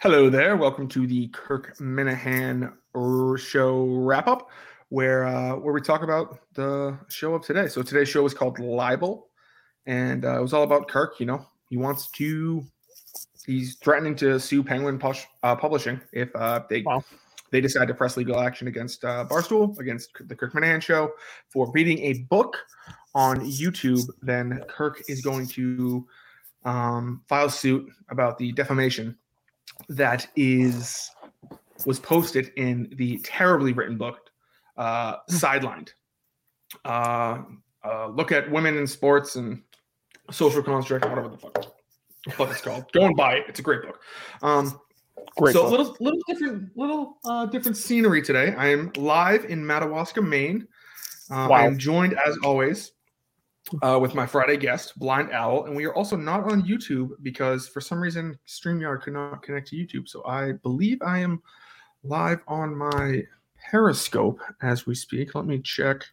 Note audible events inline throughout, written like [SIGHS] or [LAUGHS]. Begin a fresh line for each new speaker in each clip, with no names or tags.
Hello there. Welcome to the Kirk Minihane show wrap up, where uh, where we talk about the show of today. So today's show is called Libel, and uh, it was all about Kirk. You know, he wants to. He's threatening to sue Penguin Push, uh, Publishing if uh, they
Wow.
they decide to press legal action against uh, Barstool, against the Kirk Minahan show for reading a book on YouTube. Then Kirk is going to um, file suit about the defamation that is was posted in the terribly written book uh, sidelined uh, uh, look at women in sports and social construct whatever the fuck book it's called go and buy it it's a great book um,
Great.
so a
book.
little little different little uh, different scenery today i am live in madawaska maine uh,
Wow.
i am joined as always uh, with my Friday guest, Blind Owl, and we are also not on YouTube because for some reason StreamYard could not connect to YouTube. So I believe I am live on my Periscope as we speak. Let me check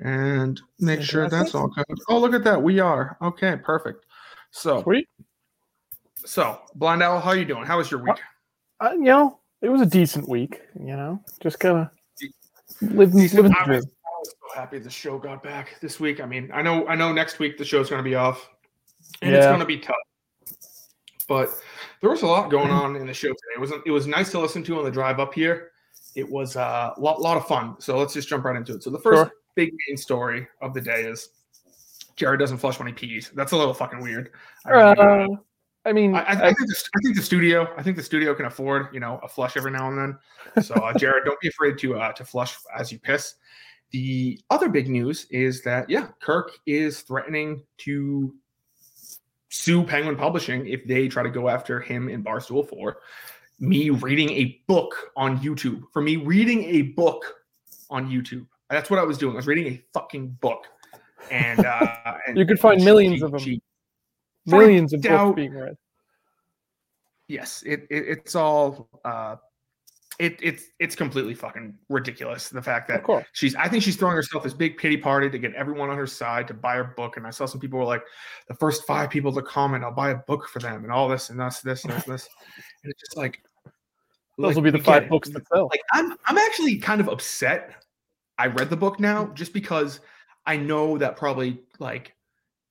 and make sure that's all good. Oh, look at that, we are okay, perfect. So,
Sweet.
so Blind Owl, how are you doing? How was your week?
Uh, you know, it was a decent week. You know, just kind of living, living the
I
dream.
Was, I was so happy the show got back this week. I mean, I know, I know, next week the show's going to be off, and it's going to be tough. But there was a lot going on in the show today. It was it was nice to listen to on the drive up here. It was a lot, lot of fun. So let's just jump right into it. So the first
Sure.
big main story of the day is Jared doesn't flush when he pees. That's a little fucking weird. I mean, uh,
Uh, I mean,
I, I, I think the, I think the studio I think the studio can afford you know a flush every now and then. So uh, [LAUGHS] Jared, don't be afraid to uh, to flush as you piss. The other big news is that yeah, Kirk is threatening to sue Penguin Publishing if they try to go after him in Barstool for me reading a book on YouTube. For me reading a book on YouTube. That's what I was doing. I was reading a fucking book. And, uh, [LAUGHS] and
You could find
she-
millions
she-
of them.
she-
millions of
doubt-
books being read.
yes it, it it's all uh it it's it's completely fucking ridiculous the fact that she's i think she's throwing herself this big pity party to get everyone on her side to buy her book and i saw some people were like the first five people to comment i'll buy a book for them and all this and this this and this, this. and it's just like
Those
like,
will be the five books that sell.
like i'm i'm actually kind of upset i read the book now just because i know that probably like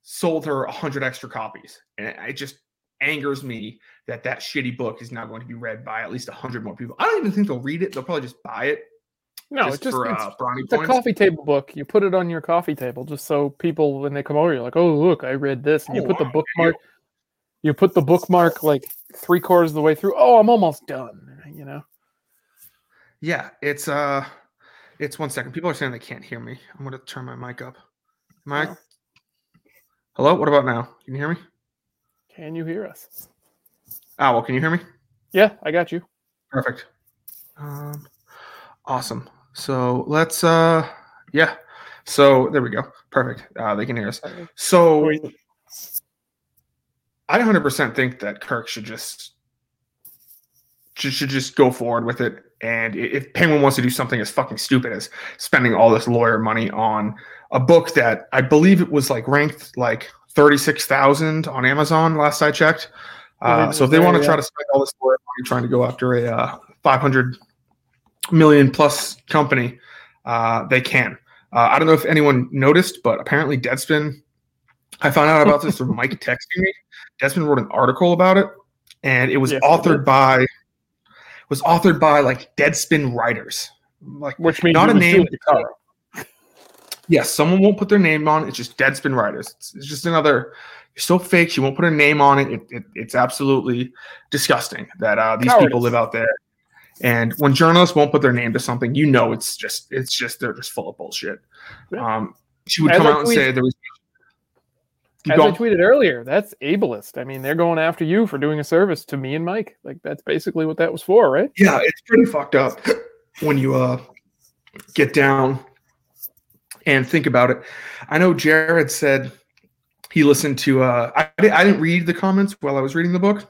sold her a hundred extra copies and it just angers me that that shitty book is now going to be read by at least a hundred more people. I don't even think they'll read it. They'll probably just buy it
no,
just
it's just
for
it's,
uh,
it's a coffee table book. You put it on your coffee table just so people, when they come over, you're like, "Oh, look, I read this," and you
Oh,
put the
wow, you
bookmark. You. put the bookmark like three quarters of the way through. Oh, I'm almost done. You know.
yeah it's uh it's one second. People are saying they can't hear me. I'm going to turn my mic up. Am i hello? What about now? Can you hear me
Can you hear us?
oh well can you hear me
Yeah, I got you.
Perfect. Um, awesome. So let's uh yeah. So there we go. Perfect. Uh, they can hear us. So I 100% think that Kirk should just should just go forward with it. And if Penguin wants to do something as fucking stupid as spending all this lawyer money on a book that I believe it was like ranked like 36,000 on Amazon last I checked. Uh, so if they want to try to spend all this money trying to go after a uh, 500 million plus company, uh, they can. Uh, I don't know if anyone noticed, but apparently Deadspin. I found out about this through Mike [LAUGHS] texting me. Deadspin wrote an article about it, and it was authored
did.
by was authored by like Deadspin writers. Like,
which means
Not a name. Yes, someone won't put their name on. it. It's just Deadspin writers. It's, it's just another. You're so fake. She won't put her name on it. it, it it's absolutely disgusting that uh, these people live out there. And when journalists won't put their name to something, you know it's just it's just they're just full of bullshit.
Yeah.
Um, she would
As
come
I
out and say there was.
As I tweeted earlier, that's ableist. I mean, they're going after you for doing a service to me and Mike. Like that's basically what that was for, right?
Yeah, it's pretty fucked up when you uh get down and think about it. I know Jared said he listened to uh I, I didn't read the comments while I was reading the book.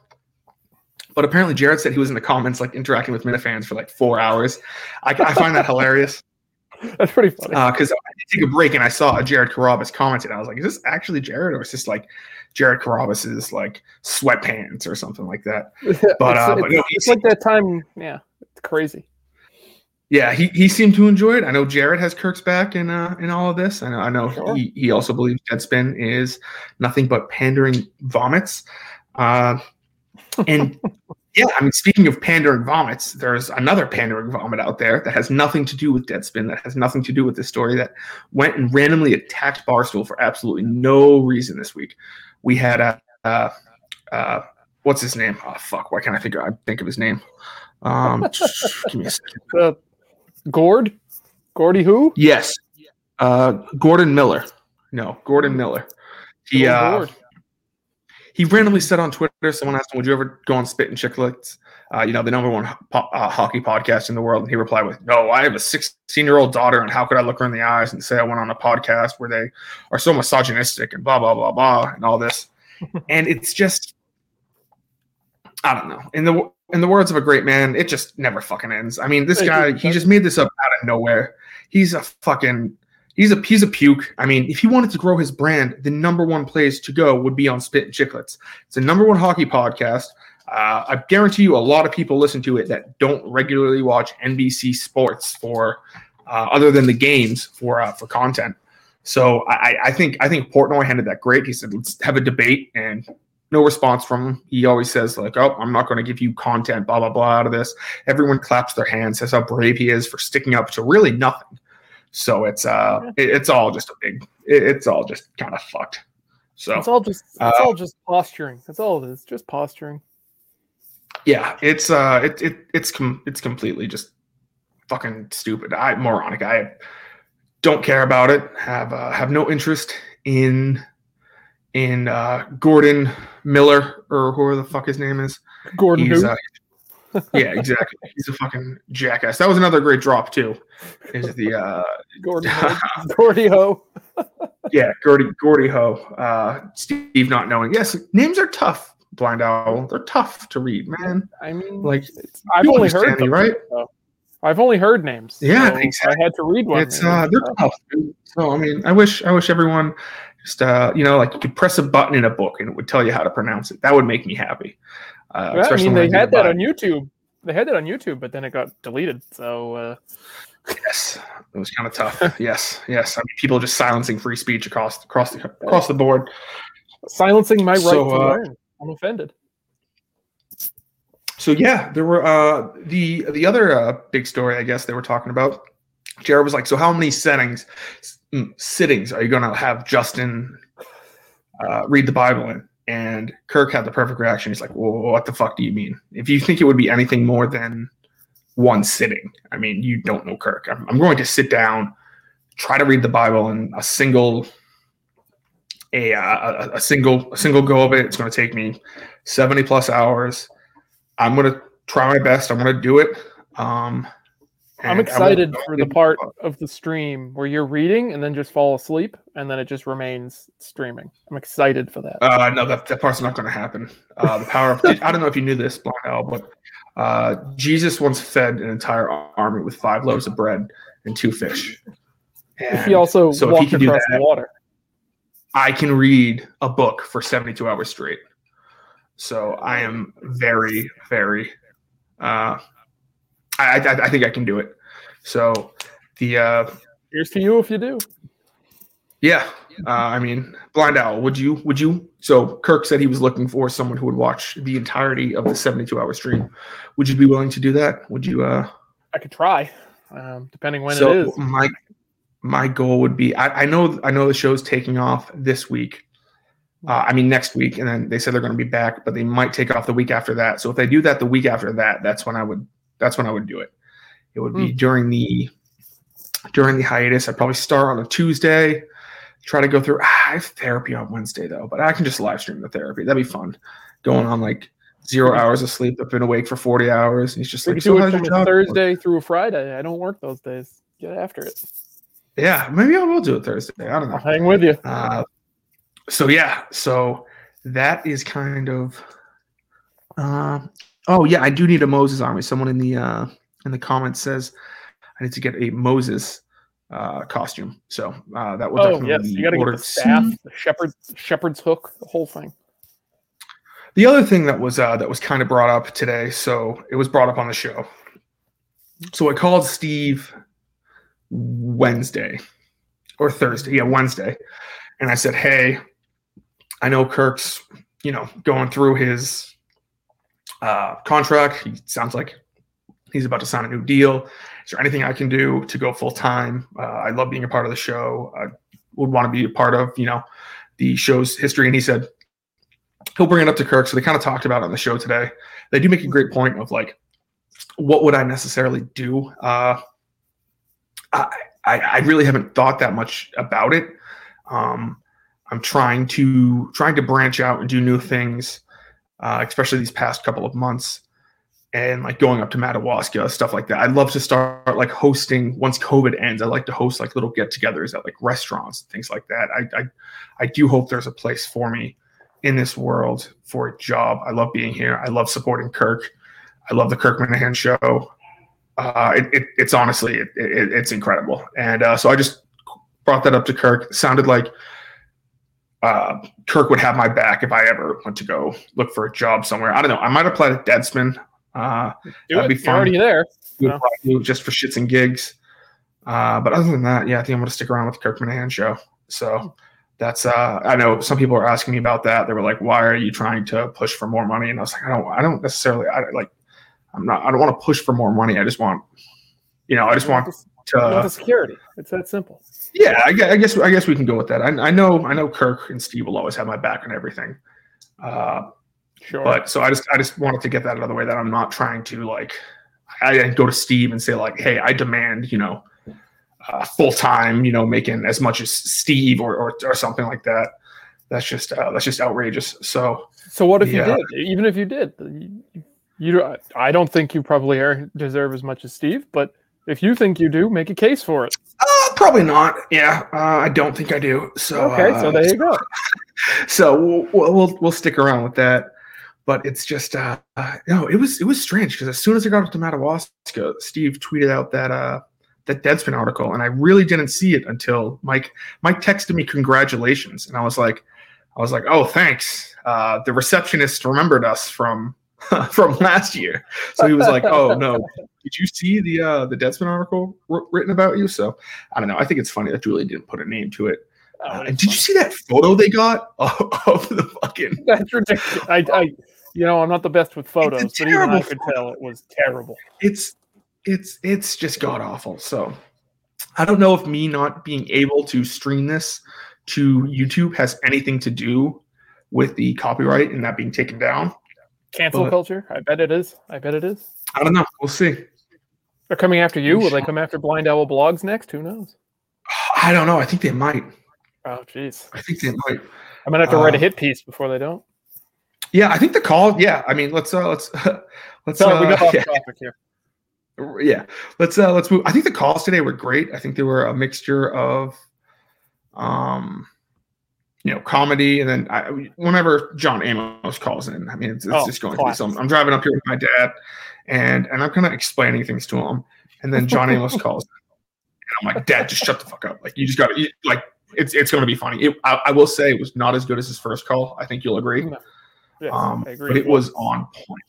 But apparently Jared said he was in the comments like interacting with Minifans for like four hours. I, I find that hilarious [LAUGHS]
That's pretty funny.
because I did take a break and I saw Jared Carrabis commented. I was like, is this actually Jared or is this like Jared Carrabis's like sweatpants or something like that. [LAUGHS] But,
it's,
uh,
it's,
but no,
it's like that time. Yeah, it's crazy.
Yeah, he, he seemed to enjoy it. I know Jared has Kirk's back in uh, in all of this. I know I know
Sure.
he, he also believes Deadspin is nothing but pandering vomits. Uh, and [LAUGHS] yeah, I mean, speaking of pandering vomits, there's another pandering vomit out there that has nothing to do with Deadspin, that has nothing to do with this story, that went and randomly attacked Barstool for absolutely no reason this week. We had a uh, uh, what's his name? Oh fuck, why can't I think? I think of his name. Um, [LAUGHS] give me a second.
Uh, Gord, Gordy, who?
Yes. Uh, Gordon Miller. No, Gordon Miller. He uh, he randomly said on Twitter, someone asked him, "Would you ever go on Spit and Chicklets?" Uh, you know, the number one po- uh, hockey podcast in the world. And he replied with, "No, I have a 16 year old daughter, and how could I look her in the eyes and say I went on a podcast where they are so misogynistic and blah blah blah blah and all this?" [LAUGHS] and it's just, I don't know. In the in the words of a great man, it just never fucking ends. I mean, this guy, he just made this up out of nowhere. He's a fucking he's a he's a puke. I mean, if he wanted to grow his brand, the number one place to go would be on Spit and Chicklets. It's the number one hockey podcast. Uh, I guarantee you, a lot of people listen to it that don't regularly watch NBC Sports for uh, other than the games for uh, for content. So I, I think I think Portnoy handled that great. He said, "Let's have a debate," and no response from him. He always says like, "Oh, I'm not going to give you content," blah blah blah out of this. Everyone claps their hands, says how brave he is for sticking up to really nothing. So it's uh, it, it's all just a big, it, it's all just kind of fucked. So
It's all just. It's
Uh,
all just posturing. That's all it is. Just posturing.
yeah, it's uh, it, it it's com- it's completely just fucking stupid. I moronic. I don't care about it. Have uh, have no interest in in uh, Gordon Miller or whoever the fuck his name is.
Gordon,
He's uh, yeah, exactly. He's a fucking jackass. That was another great drop too. Is the uh, [LAUGHS]
Gordon. Gordy [LAUGHS] Ho. [LAUGHS]
yeah, Gordy Gordy Ho. Uh, Steve not knowing. Yes, names are tough. Blind Owl. They're tough to read, man.
I mean,
Like
I've only heard
me,
them,
right?
I've only heard names.
Yeah,
so
exactly.
I had to read one.
it's uh, they're tough. So I mean, I wish I wish everyone just uh, you know, like you could press a button in a book and it would tell you how to pronounce it. That would make me happy. Uh,
Yeah, I mean, they
I
had that on YouTube. They had that on YouTube, but then it got deleted. So uh,
Yes, it was kind of tough. [LAUGHS] yes, yes. I mean, people just silencing free speech across across the across the board.
silencing my right
So,
to
uh,
learn. I'm offended.
So yeah, there were uh, the the other uh, big story I guess they were talking about. Jared was like, "So how many settings, mm, sittings are you going to have Justin uh, read the Bible in?" And Kirk had the perfect reaction. He's like, well, "What the fuck do you mean? If you think it would be anything more than one sitting, I mean, you don't know Kirk. I'm, I'm going to sit down, try to read the Bible in a single." A, a, a single a single go of it. It's going to take me seventy plus hours. I'm gonna try my best. I'm gonna do it. Um,
I'm excited for the part of the stream where you're reading and then just fall asleep and then it just remains streaming. I'm excited for that.
Uh, no, that, that part's not going to happen. Uh, the power of I don't know if you knew this, but uh, Jesus once fed an entire army with five loaves of bread and two fish. And
he also
so if he
walked
can do that-
the water.
I can read a book for 72 hours straight. So I am very, very. Uh, I, I I think I can do it. So the uh,
Here's to you if you do.
Yeah, uh, I mean, Blind Owl. Would you? Would you? So Kirk said he was looking for someone who would watch the entirety of the seventy-two hour stream. Would you be willing to do that? Would you? Uh,
I could try, um, depending when
so
it is.
my my goal would be. I, I know. I know the show's taking off this week. Uh, I mean next week, and then they said they're going to be back, but they might take off the week after that. So if they do that the week after that, that's when I would. That's when I would do it. It would be during the during the hiatus. I'd probably start on a Tuesday. Try to go through. Ah, I have therapy on Wednesday though, but I can just live stream the therapy. That'd be fun. Going on like zero hours of sleep. I've been awake for forty hours. And he's just
We
like,
could
so
do
how's
it
your
from a
job?
Thursday through a Friday. I don't work those days. Get after it.
Yeah, maybe I will do it Thursday. I don't know.
I'll hang with you.
Uh, so yeah, so that is kind of. Um, oh yeah, I do need a Moses army. Someone in the uh, in the comments says I need to get a Moses uh, costume. So uh, that will
Oh
definitely
yes, you got to get the staff, the shepherd, shepherd's hook, the whole thing.
The other thing that was uh, that was kind of brought up today, so it was brought up on the show. So I called Steve Wednesday or Thursday, yeah, Wednesday, and I said, "Hey, I know Kirk's, you know, going through his uh, contract. He sounds like he's about to sign a new deal. Is there anything I can do to go full time? Uh, I love being a part of the show. I would want to be a part of, you know, the show's history." And he said he'll bring it up to Kirk. So they kind of talked about it on the show today. They do make a great point of like, what would I necessarily do? Uh, I, I, I really haven't thought that much about it. Um, I'm trying to trying to branch out and do new things, uh, especially these past couple of months, and like going up to Madawaska stuff like that. I'd love to start like hosting once COVID ends. I like to host like little get-togethers at like restaurants and things like that. I, I I do hope there's a place for me in this world for a job. I love being here. I love supporting Kirk. I love the Kirk Minihane show. Uh, it, it, it's honestly, it, it, it's incredible. And uh, so I just brought that up to Kirk. It sounded like uh, Kirk would have my back if I ever went to go look for a job somewhere. I don't know. I might apply to Deadspin. Uh,
Do
That'd
it.
be
You're already there.
do
Yeah.
it probably just for shits and gigs. Uh, but other than that, yeah, I think I'm going to stick around with Kirk Minihane show. So that's uh, I know some people are asking me about that. They were like, "Why are you trying to push for more money?" And I was like, "I don't, I don't necessarily, I like, I'm not, I don't want to push for more money. I just want, you know, I just
You
want
the- you want
to,
the security. It's that simple.
yeah, I guess, I guess, I guess we can go with that. I, I know, I know, Kirk and Steve will always have my back on everything. Uh,
Sure.
but so I just I just wanted to get that out of the way that I'm not trying to like I didn't go to Steve and say like, hey, I demand you know uh, full time you know making as much as Steve or or, or something like that. That's just uh, that's just outrageous. So
so what if
yeah.
you did? Even if you did, you, you I don't think you probably deserve as much as Steve. But if you think you do, make a case for it.
uh, probably not. Yeah, uh, I don't think I do. So
Okay,
uh,
so there you go. [LAUGHS]
so we'll, we'll we'll we'll stick around with that. But it's just uh, uh no, it was it was strange because as soon as I got up to Madawaska, Steve tweeted out that uh that Deadspin article, and I really didn't see it until Mike Mike texted me congratulations, and I was like, I was like, oh thanks. Uh, the receptionist remembered us from [LAUGHS] from last year, so he was like, oh no, [LAUGHS] did you see the uh the Deadspin article wr- written about you? So I don't know. I think it's funny that Julie didn't put a name to it.
Oh,
Uh, and did you see that photo they got [LAUGHS] of, the fucking?
That's ridiculous. I, I, you know, I'm not the best with photos, but even I could tell it was terrible.
It's it's it's just god awful. So I don't know if me not being able to stream this to YouTube has anything to do with the copyright and that being taken down.
Cancel
But-
culture. I bet it is. I bet it is.
I don't know. We'll see.
They're coming after you. Will they come after Blind Owl Blogs next? Who knows?
I don't know. I think they might.
Oh, jeez.
I think they might.
I'm gonna have to write a
Uh,
hit piece before they don't.
Yeah, I think the call. Yeah, I mean, let's uh, let's [LAUGHS] let's
Sorry, we
uh,
got off
yeah.
topic here.
yeah let's uh let's move i think the calls today were great i think they were a mixture of um you know comedy and then I, whenever john amos calls in i mean it's, it's
Oh,
just going through
classic.
some i'm driving up here with my dad and and i'm kind of explaining things to him and then john amos [LAUGHS] calls and i'm like dad just shut the fuck up like you just gotta like it's it's gonna be funny it, I, I will say it was not as good as his first call i think you'll agree
No. Yes,
um
I agree.
but it was on point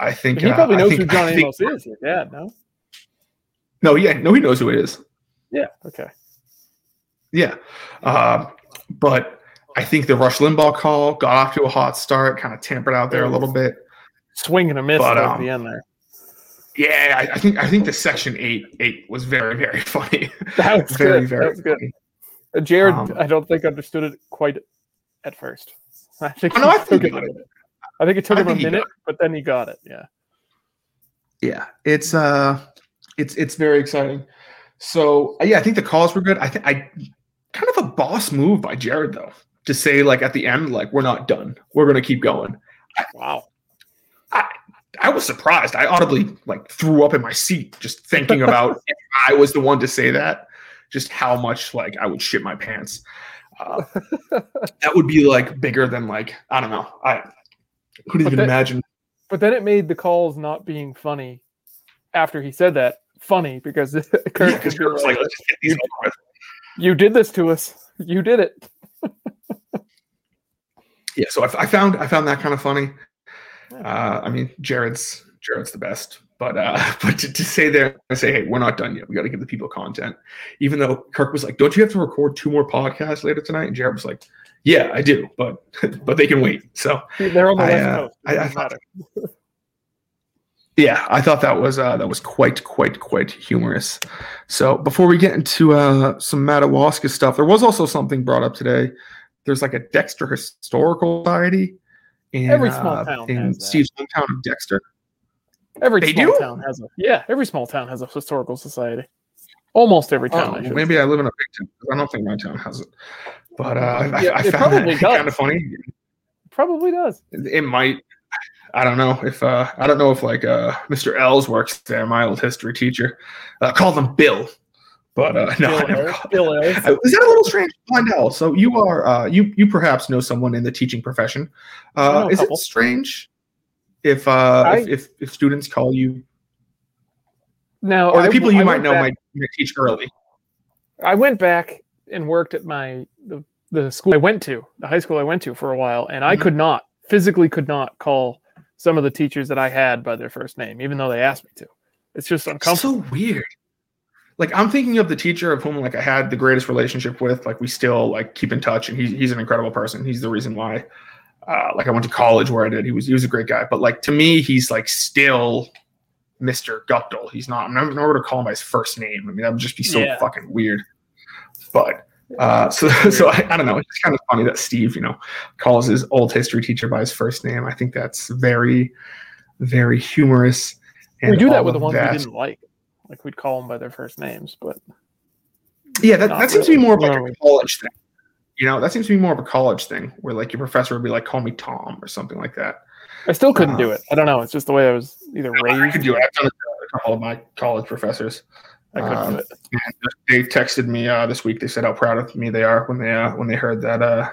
i think
He
uh,
probably
I
knows
think-
who John
think-
Amos is. Your dad, no?
no yeah no he knows who it is
Yeah. Okay.
Yeah. Uh, but I think the Rush Limbaugh call got off to a hot start, kind of tampered out there a little bit.
Swing and a miss
But,
at
um,
the end there.
Yeah, I, I think I think the section eight eight was very very [LAUGHS] funny.
That was
very
good.
very
that was good.
funny.
Uh, Jared,
Um,
I don't think understood it quite at first. [LAUGHS] I think
Oh, no, I think
it.
it.
I think it took
I
him a minute, but then he got it. Yeah.
Yeah, it's uh, it's it's very exciting. So yeah, I think the calls were good. I think I kind of a boss move by Jared though to say like at the end like we're not done, we're gonna keep going.
Wow.
I was surprised. I audibly like threw up in my seat just thinking about [LAUGHS] if I was the one to say that, just how much like I would shit my pants. Uh, [LAUGHS] that would be like bigger than like I don't know. I couldn't
But
even imagine.
But then it made the calls not being funny after he said that funny because [LAUGHS] Kurt
Yeah, because like,
like,
let's get these over
"You did this to us. You did it."
Yeah, so I, I found I found that kind of funny. Uh, I mean, Jared's Jared's the best, but uh, [LAUGHS] but to, to say there and say, hey, we're not done yet. We got to give the people content. Even though Kirk was like, don't you have to record two more podcasts later tonight? And Jared was like, yeah, I do, but [LAUGHS] but they can wait. So
They're on the
I, uh, I- I
doesn't
thought-
matter. [LAUGHS]
yeah, I thought that was uh, that was quite quite quite humorous. So before we get into uh, some Madawaska stuff, there was also something brought up today. There's like a Dexter Historical Society in
Every small
uh,
town
in
has that.
Steve's hometown of Dexter.
Every
They
small
do?
town has a yeah. Every small town has a historical society. Almost every
Oh,
town. I
well, maybe. I live in a big town. I don't think my town has it. But uh, I,
Yeah,
I, I
it
found [LAUGHS]
does.
kind of funny.
probably does.
It might. I don't know if uh, I don't know if like uh, Mr. Els works there, my old history teacher. Uh, call them Bill, but uh, [LAUGHS] no, I
Bill
never
Bill Ayres.
Is that a little strange? Blondell. So you are uh, you you perhaps know someone in the teaching profession. Uh,
a
is it strange if uh
I-
if, if if students call you
No,
or the
I-
people you
I
might know
back-
might, might teach early?
I went back and worked at my the, the school I went to, the high school I went to for a while, and I
Mhm.
could not physically could not call some of the teachers that I had by their first name, even though they asked me to. It's just
It's
uncomfortable.
so weird. Like I'm thinking of the teacher of whom like I had the greatest relationship with. Like we still like keep in touch, and he's he's an incredible person. He's the reason why. Uh, like I went to college where I did. He was he was a great guy, but like to me, he's like still Mr. Guptill. He's not. I'm never, never going to call him by his first name. I mean, that would just be so
Yeah.
fucking weird. But uh, so [LAUGHS] so I, I don't know. It's kind of funny that Steve, you know, calls his old history teacher by his first name. I think that's very, very humorous.
we
and
do that with the ones
that-
we didn't like. Like we'd call them by their first names, but
Yeah, that, that seems to be more of like a college thing. You know, that seems to be more of a college thing where like your professor would be like, call me Tom or something like that.
I still couldn't do
Uh,
it. I don't know. It's just the way I was either
I
raised.
could do it. I've done it to a couple of my college professors.
I couldn't
Um,
do it.
They texted me uh, this week. They said how proud of me they are when they uh, when they heard that uh,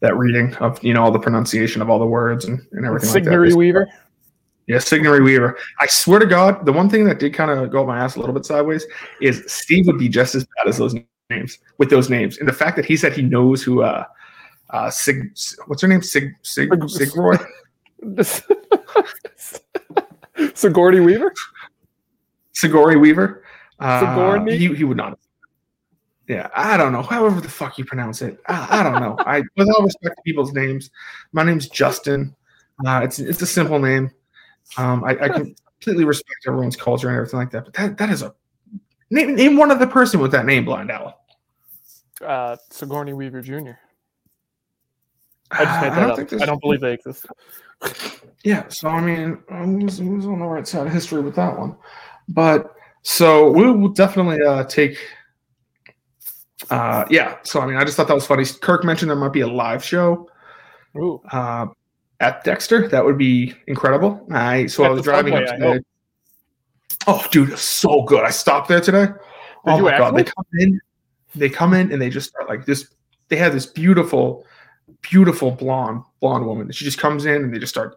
that reading of you know all the pronunciation of all the words and, and everything like.
Signary
They-
Weaver.
Yeah, Signary Weaver. I swear to God, the one thing that did kind of go up my ass a little bit sideways is Steve would be just as bad as those names with those names, and the fact that he said he knows who uh, uh, Sig, what's her name, Sig, Sig,
Sig-
Sigroy, [LAUGHS]
Sigourney Weaver.
Sigourney Weaver. Uh,
Sigourney?
He, he would not. Yeah, I don't know. However the fuck you pronounce it, I, I don't know. I, with all respect to people's names, my name's Justin. Uh, it's it's a simple name. Um, I, I [LAUGHS] completely respect everyone's culture and everything like that, but that that is a name. Name one other person with that name, Blind Owl.
Uh, Sigourney Weaver Jr. [SIGHS] I just made that
don't
up. I don't believe they exist.
Yeah, so I mean, who's, who's on the right side of history with that one? But so we will definitely uh, take. Uh, yeah, so I mean, I just thought that was funny. Kirk mentioned there might be a live show
Ooh,
uh, at Dexter. That would be incredible. I so I was driving
Subway,
up today. Oh, dude, so good. I stopped there today. oh
you
my god, they come in, they come in and they just start like this. They have this beautiful, beautiful blonde blonde woman. She just comes in and they just start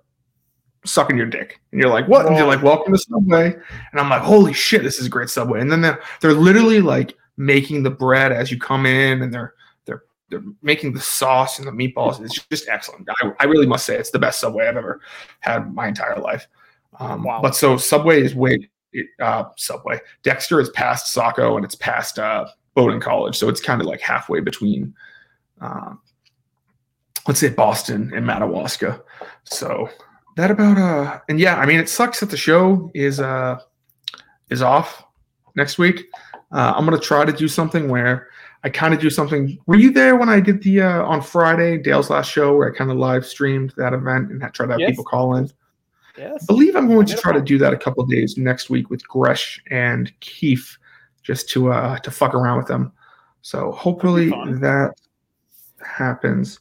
sucking your dick, and you're like, what? And they're like, welcome to Subway, and I'm like, holy shit, this is a great Subway. And then they're they're literally like making the bread as you come in, and they're they're making the sauce and the meatballs. It's just excellent. I, I really must say it's the best Subway I've ever had my entire life. Um,
Wow.
But so Subway is way uh, Subway. Dexter is past Saco and it's past uh, Bowdoin College, so it's kind of like halfway between, uh, let's say Boston and Madawaska. So that about uh, and yeah, I mean it sucks that the show is uh is off next week. Uh, I'm gonna try to do something where I kind of do something. Were you there when I did the uh, on Friday Dale's last show where I kind of live streamed that event and had- tried to have
Yes.
people call in?
yes.
I believe I'm going to try to do that a couple days next week with Gresh and Keith, just to uh to fuck around with them. So hopefully that happens.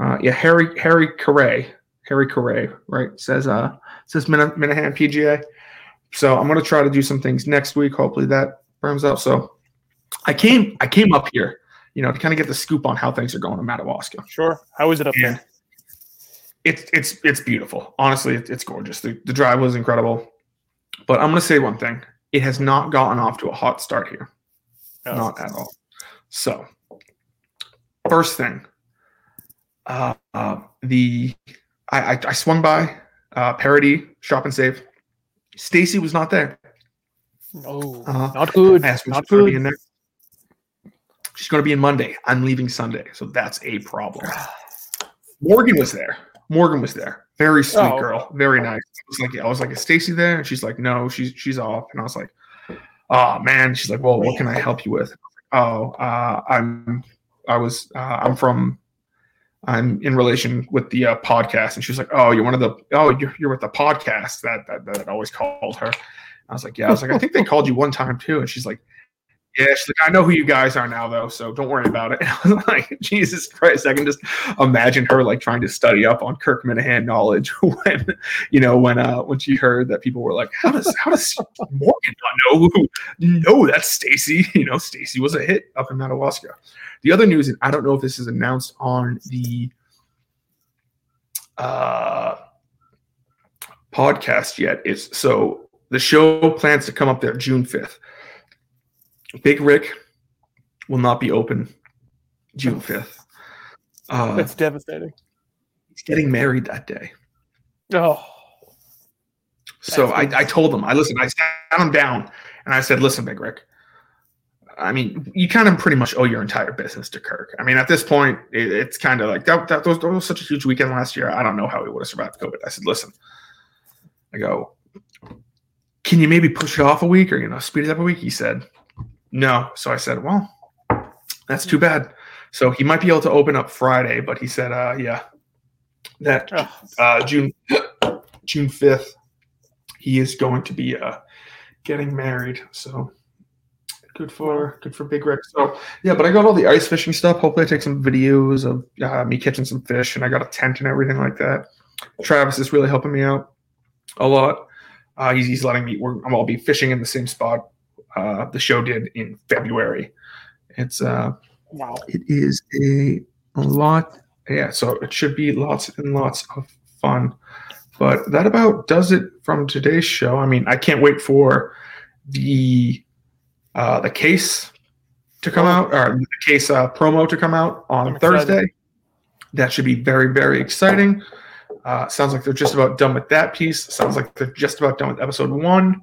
Uh, yeah, Harry Harry Carey, Harry Carey, right? Says uh says Min- Minihane PGA. So I'm gonna try to do some things next week. Hopefully that firms up. So I came I came up here, you know, to kind of get the scoop on how things are going in Madawaska
Sure. How is it up
and
there?
it's it's it's beautiful. Honestly, it, it's gorgeous. The, the drive was incredible. But I'm going to say one thing: it has not gotten off to a hot start here, not at all. So, first thing, uh, uh, the I, I, I swung by uh, Paradis Shop and Save. Stacy was not there.
Oh,
Uh-huh.
not good.
I asked
Not
she's to be
good.
in there. She's going to be in Monday. I'm leaving Sunday, so that's a problem. [SIGHS] Morgan was there. Morgan was there. Very sweet
Oh.
girl. Very nice. I was like, I was like, is Stacy there? And she's like, no, she's she's off. And I was like, oh man. She's like, well, what can I help you with? Oh, uh, I'm I was uh, I'm from I'm in relation with the uh, podcast, and she was like, "Oh, you're one of the oh you're, you're with the podcast that, that that always called her." I was like, "Yeah." I was like, "I think they called you one time too," and she's like, "Yeah." She's like, "I know who you guys are now, though, so don't worry about it." And I was like, "Jesus Christ!" I can just imagine her like trying to study up on Kirk Minihane knowledge [LAUGHS] when you know when uh when she heard that people were like, "How does how does Morgan not know who?" No, that's Stacy. [LAUGHS] You know, Stacy was a hit up in Madawaska. The other news, and I don't know if this is announced on the uh, podcast yet, is so the show plans to come up there June 5th. Big Rick will not be open June 5th. Uh,
That's devastating.
he's getting married that day.
Oh,
So I, I told him, I listened, I sat him down and I said, listen, Big Rick, I mean, you kind of pretty much owe your entire business to Kirk. I mean, at this point, it, it's kind of like that, that, was, that was such a huge weekend last year. I don't know how he would have survived COVID. I said, listen, I go, can you maybe push it off a week or, you know, speed it up a week? He said, no. So I said, well, that's too bad. So he might be able to open up Friday, but he said, uh, yeah, that
oh.
uh, June June fifth, he is going to be uh, getting married. So good for good for Big Rick. So yeah, but I got all the ice fishing stuff. Hopefully, I take some videos of uh, me catching some fish, and I got a tent and everything like that. Travis is really helping me out a lot. Uh, he's, he's letting me. We're, I'm all be fishing in the same spot uh, the show did in February. It's uh,
wow.
it is a, a lot. Yeah, so it should be lots and lots of fun. But that about does it from today's show. I mean, I can't wait for the uh, the case to come out, or the case uh, promo to come out on
I'm excited.
Thursday. That should be very, very exciting. Uh, sounds like they're just about done with that piece. Sounds like they're just about done with episode one.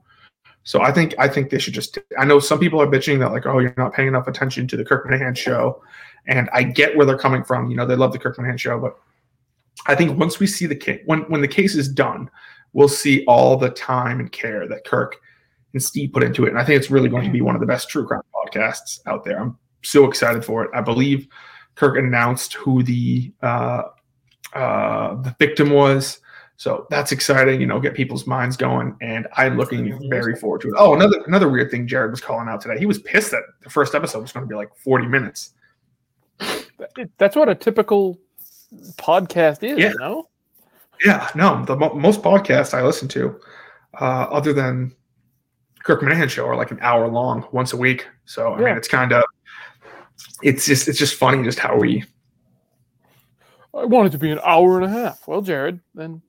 So I think I think they should just. I know some people are bitching that like, oh, you're not paying enough attention to the Kirk Minihane show, and I get where they're coming from. You know, they love the Kirk Minihane show, but I think once we see the case, when when the case is done, we'll see all the time and care that Kirk and Steve put into it, and I think it's really going to be one of the best true crime podcasts out there. I'm so excited for it. I believe Kirk announced who the uh, uh, the victim was. So that's exciting, you know, get people's minds going, and I'm looking very forward to it. Oh, another another weird thing Jared was calling out today. He was pissed that the first episode was going to be like 40 minutes.
That's what a typical podcast is,
Yeah.
you know?
Yeah, no, the mo- most podcasts I listen to, uh, other than Kirk Minihane show, are like an hour long once a week. So I
Yeah.
mean, it's kind of, it's just it's just funny just how we
I want it to be an hour and a half. Well, Jared, then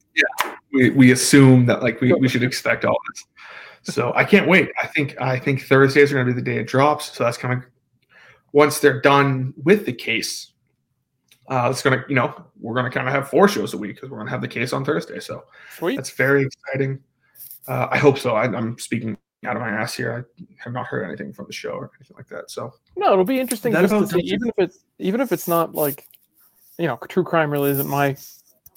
we, we assume that like we, we should [LAUGHS] expect all this. So I can't wait. I think I think Thursdays are going to be the day it drops. So that's coming. Once they're done with the case, uh, it's gonna you know we're gonna kind of have four shows a week because we're gonna have the case on Thursday. So
sweet.
that's very exciting. Uh, I hope so. I, I'm speaking out of my ass here. I have not heard anything from the show or anything like that. So
No, it'll be interesting
That
just to
about
see, even if it's even if it's not like, you know, true crime really isn't my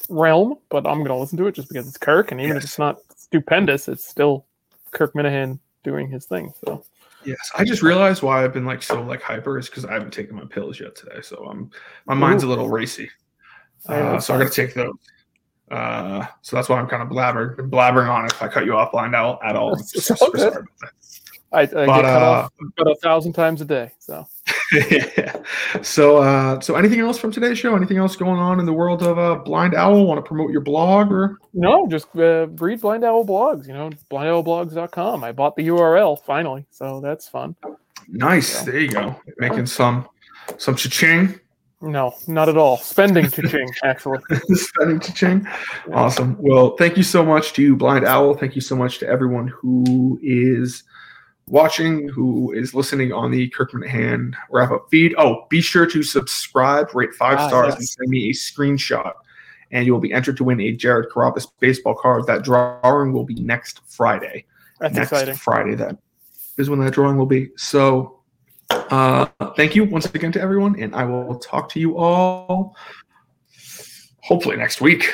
realm, but I'm gonna listen to it just because it's Kirk, and even if it's not stupendous, it's still Kirk Minihane doing his thing. So
yes, I just realized why I've been like so like hyper is because I haven't taken my pills yet today. So I'm my mind's a little racy. Uh, so I got to take those. Uh, so that's why I'm kind of blabbering, blabbering on. If I cut you off, blind out at all, [LAUGHS]
It's- it's
so
all
super sorry
I, I get cut
uh,
off about a thousand times a day. So [LAUGHS]
so, uh, so anything else from today's show? Anything else going on in the world of uh, Blind Owl? Want to promote your blog or?
no, just uh, read Blind Owl blogs. You know, blindowlblogs.com. I bought the URL finally, so that's fun.
Nice.
Yeah.
There you go. Making some some cha-ching.
No, not at all. Spending cha-ching, [LAUGHS] actually.
Spending cha-ching. Awesome. Well, thank you so much to you, Blind Owl. Thank you so much to everyone who is watching, who is listening on the Kirk Minihane wrap up feed. Oh, be sure to subscribe, rate five
Ah,
stars,
yes.
and send me a screenshot. And you will be entered to win a Jared Carrabis baseball card. That drawing will be next Friday.
That's
next
exciting.
Friday. That is when that drawing will be. So, uh, thank you once again to everyone, and I will talk to you all hopefully next week.